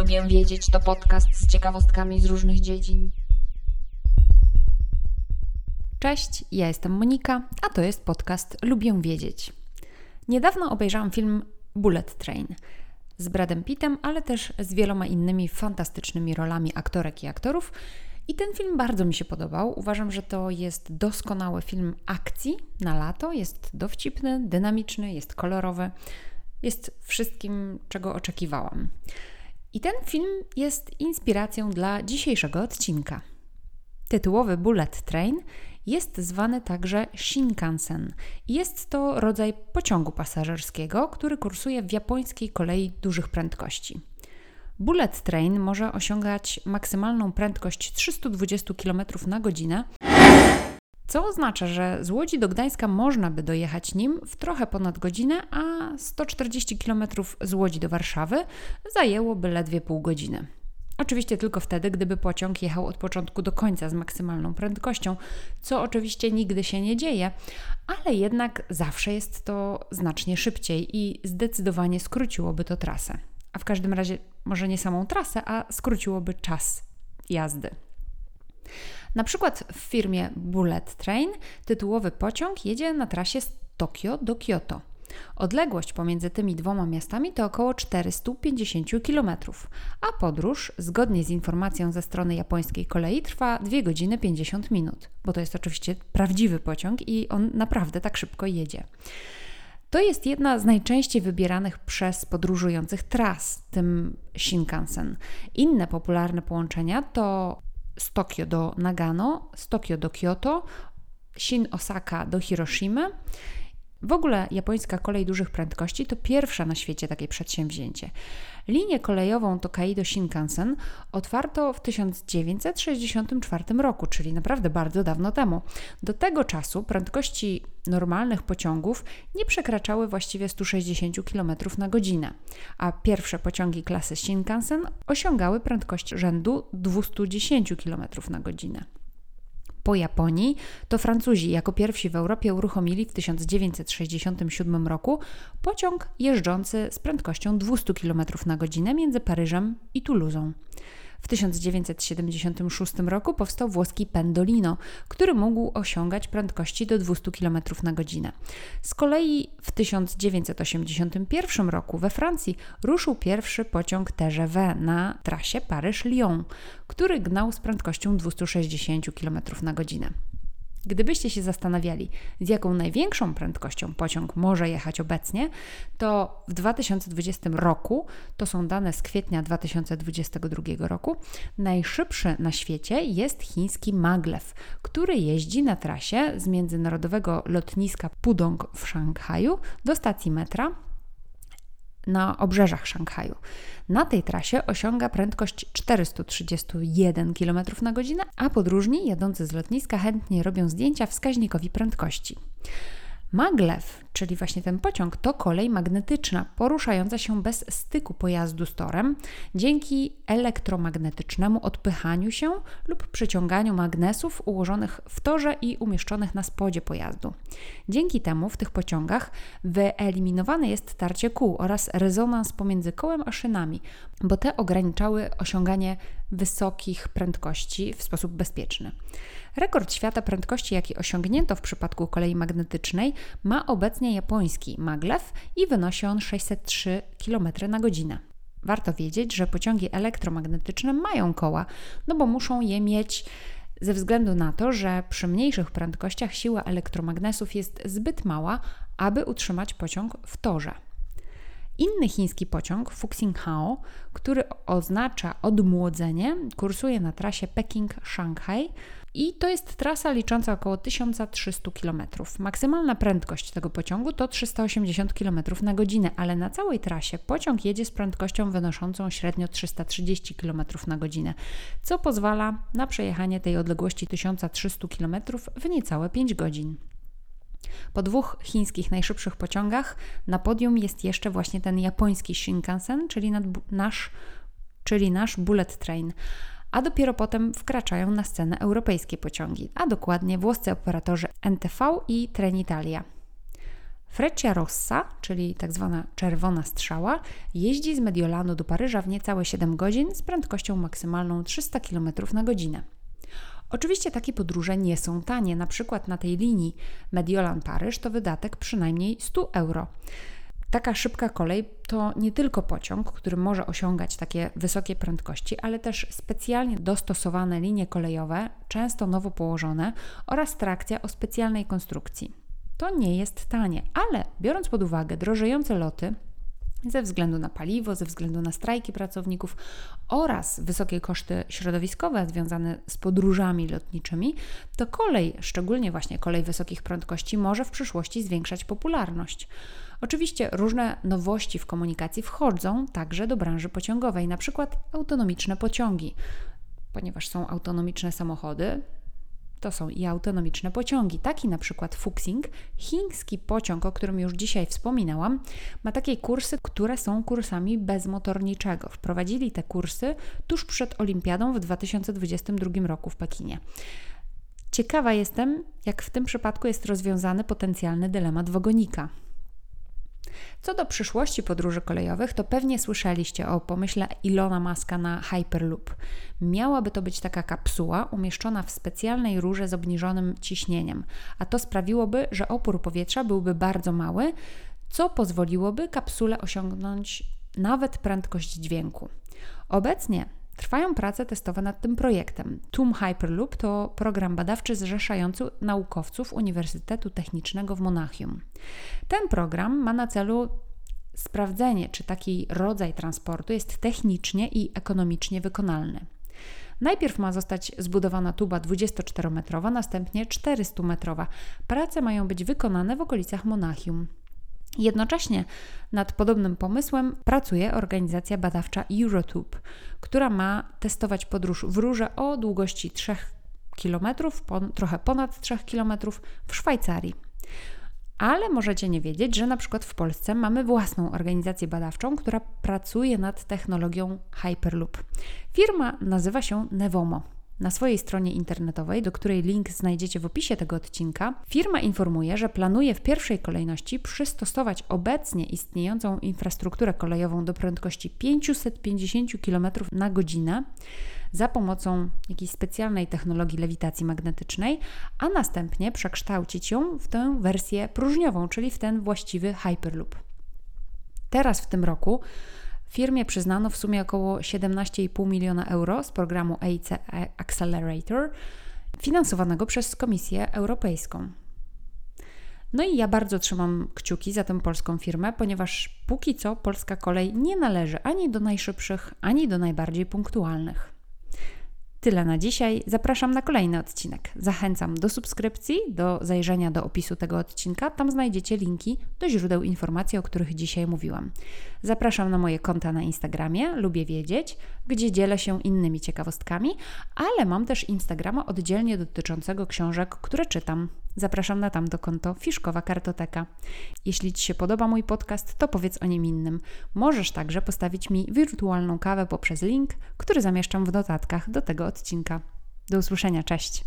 Lubię wiedzieć to podcast z ciekawostkami z różnych dziedzin. Cześć, ja jestem Monika, a to jest podcast Lubię wiedzieć. Niedawno obejrzałam film Bullet Train z Bradem Pittem, ale też z wieloma innymi fantastycznymi rolami aktorek i aktorów. I ten film bardzo mi się podobał. Uważam, że to jest doskonały film akcji na lato. Jest dowcipny, dynamiczny, jest kolorowy, jest wszystkim, czego oczekiwałam. I ten film jest inspiracją dla dzisiejszego odcinka. Tytułowy Bullet Train jest zwany także Shinkansen. Jest to rodzaj pociągu pasażerskiego, który kursuje w japońskiej kolei dużych prędkości. Bullet Train może osiągać maksymalną prędkość 320 km na godzinę, co oznacza, że z Łodzi do Gdańska można by dojechać nim w trochę ponad godzinę, a 140 km z Łodzi do Warszawy zajęłoby ledwie pół godziny. Oczywiście tylko wtedy, gdyby pociąg jechał od początku do końca z maksymalną prędkością, co oczywiście nigdy się nie dzieje, ale jednak zawsze jest to znacznie szybciej i zdecydowanie skróciłoby to trasę. A w każdym razie, może nie samą trasę, a skróciłoby czas jazdy. Na przykład w firmie Bullet Train tytułowy pociąg jedzie na trasie z Tokio do Kyoto. Odległość pomiędzy tymi dwoma miastami to około 450 km, a podróż, zgodnie z informacją ze strony japońskiej kolei, trwa 2 godziny 50 minut, bo to jest oczywiście prawdziwy pociąg i on naprawdę tak szybko jedzie. To jest jedna z najczęściej wybieranych przez podróżujących tras, tym Shinkansen. Inne popularne połączenia to z Tokio do Nagano, z Tokio do Kyoto, Shin Osaka do Hiroshimy w ogóle japońska kolej dużych prędkości to pierwsza na świecie takie przedsięwzięcie. Linię kolejową Tokaido Shinkansen otwarto w 1964 roku, czyli naprawdę bardzo dawno temu. Do tego czasu prędkości normalnych pociągów nie przekraczały właściwie 160 km na godzinę, a pierwsze pociągi klasy Shinkansen osiągały prędkość rzędu 210 km na godzinę po Japonii, to Francuzi jako pierwsi w Europie uruchomili w 1967 roku pociąg jeżdżący z prędkością 200 km na godzinę między Paryżem i Toulousą. W 1976 roku powstał włoski Pendolino, który mógł osiągać prędkości do 200 km na godzinę. Z kolei w 1981 roku we Francji ruszył pierwszy pociąg TGV na trasie Paryż-Lyon, który gnał z prędkością 260 km na godzinę. Gdybyście się zastanawiali, z jaką największą prędkością pociąg może jechać obecnie, to w 2020 roku, to są dane z kwietnia 2022 roku, najszybszy na świecie jest chiński Maglev, który jeździ na trasie z międzynarodowego lotniska Pudong w Szanghaju do stacji metra na obrzeżach Szanghaju. Na tej trasie osiąga prędkość 431 km na godzinę, a podróżni jadący z lotniska chętnie robią zdjęcia wskaźnikowi prędkości. Maglev, czyli właśnie ten pociąg, to kolej magnetyczna poruszająca się bez styku pojazdu z torem dzięki elektromagnetycznemu odpychaniu się lub przyciąganiu magnesów ułożonych w torze i umieszczonych na spodzie pojazdu. Dzięki temu w tych pociągach wyeliminowane jest tarcie kół oraz rezonans pomiędzy kołem a szynami, bo te ograniczały osiąganie wysokich prędkości w sposób bezpieczny. Rekord świata prędkości, jaki osiągnięto w przypadku kolei magnetycznej, ma obecnie japoński maglev i wynosi on 603 km na godzinę. Warto wiedzieć, że pociągi elektromagnetyczne mają koła, no bo muszą je mieć ze względu na to, że przy mniejszych prędkościach siła elektromagnesów jest zbyt mała, aby utrzymać pociąg w torze. Inny chiński pociąg, Fuxinghao, który oznacza odmłodzenie, kursuje na trasie Peking-Szanghaj i to jest trasa licząca około 1300 km. Maksymalna prędkość tego pociągu to 380 km na godzinę, ale na całej trasie pociąg jedzie z prędkością wynoszącą średnio 330 km na godzinę, co pozwala na przejechanie tej odległości 1300 km w niecałe 5 godzin. Po dwóch chińskich najszybszych pociągach na podium jest jeszcze właśnie ten japoński Shinkansen, czyli nasz, czyli nasz bullet train a dopiero potem wkraczają na scenę europejskie pociągi, a dokładnie włoscy operatorzy NTV i Trenitalia. Freccia Rossa, czyli tak zwana czerwona strzała, jeździ z Mediolanu do Paryża w niecałe 7 godzin z prędkością maksymalną 300 km na godzinę. Oczywiście takie podróże nie są tanie. Na przykład na tej linii Mediolan-Paryż to wydatek przynajmniej 100 euro. Taka szybka kolej to nie tylko pociąg, który może osiągać takie wysokie prędkości, ale też specjalnie dostosowane linie kolejowe, często nowo położone oraz trakcja o specjalnej konstrukcji. To nie jest tanie, ale biorąc pod uwagę drożejące loty, ze względu na paliwo, ze względu na strajki pracowników oraz wysokie koszty środowiskowe związane z podróżami lotniczymi, to kolej, szczególnie właśnie kolej wysokich prędkości, może w przyszłości zwiększać popularność. Oczywiście różne nowości w komunikacji wchodzą także do branży pociągowej, na przykład autonomiczne pociągi. Ponieważ są autonomiczne samochody, to są i autonomiczne pociągi. Taki na przykład Fuxing, chiński pociąg, o którym już dzisiaj wspominałam, ma takie kursy, które są kursami bezmotorniczego. Wprowadzili te kursy tuż przed Olimpiadą w 2022 roku w Pekinie. Ciekawa jestem, jak w tym przypadku jest rozwiązany potencjalny dylemat wagonika. Co do przyszłości podróży kolejowych, to pewnie słyszeliście o pomyśle Ilona Maska na Hyperloop. Miałaby to być taka kapsuła umieszczona w specjalnej rurze z obniżonym ciśnieniem, a to sprawiłoby, że opór powietrza byłby bardzo mały, co pozwoliłoby kapsule osiągnąć nawet prędkość dźwięku. Obecnie Trwają prace testowe nad tym projektem. TUM Hyperloop to program badawczy zrzeszający naukowców Uniwersytetu Technicznego w Monachium. Ten program ma na celu sprawdzenie, czy taki rodzaj transportu jest technicznie i ekonomicznie wykonalny. Najpierw ma zostać zbudowana tuba 24-metrowa, następnie 400-metrowa. Prace mają być wykonane w okolicach Monachium. Jednocześnie nad podobnym pomysłem pracuje organizacja badawcza Eurotube, która ma testować podróż w rurze o długości 3 km, trochę ponad 3 km w Szwajcarii. Ale możecie nie wiedzieć, że na przykład w Polsce mamy własną organizację badawczą, która pracuje nad technologią Hyperloop. Firma nazywa się Nevomo. Na swojej stronie internetowej, do której link znajdziecie w opisie tego odcinka, firma informuje, że planuje w pierwszej kolejności przystosować obecnie istniejącą infrastrukturę kolejową do prędkości 550 km na godzinę za pomocą jakiejś specjalnej technologii lewitacji magnetycznej, a następnie przekształcić ją w tę wersję próżniową, czyli w ten właściwy Hyperloop. Teraz w tym roku Firmie przyznano w sumie około 17,5 miliona euro z programu EIC Accelerator, finansowanego przez Komisję Europejską. No i ja bardzo trzymam kciuki za tę polską firmę, ponieważ póki co polska kolej nie należy ani do najszybszych, ani do najbardziej punktualnych. Tyle na dzisiaj. Zapraszam na kolejny odcinek. Zachęcam do subskrypcji, do zajrzenia do opisu tego odcinka. Tam znajdziecie linki do źródeł informacji, o których dzisiaj mówiłam. Zapraszam na moje konta na Instagramie, lubię wiedzieć, gdzie dzielę się innymi ciekawostkami, ale mam też Instagrama oddzielnie dotyczącego książek, które czytam. Zapraszam na tamto konto Fiszkowa Kartoteka. Jeśli Ci się podoba mój podcast, to powiedz o nim innym. Możesz także postawić mi wirtualną kawę poprzez link, który zamieszczam w notatkach do tego odcinka. Do usłyszenia, cześć!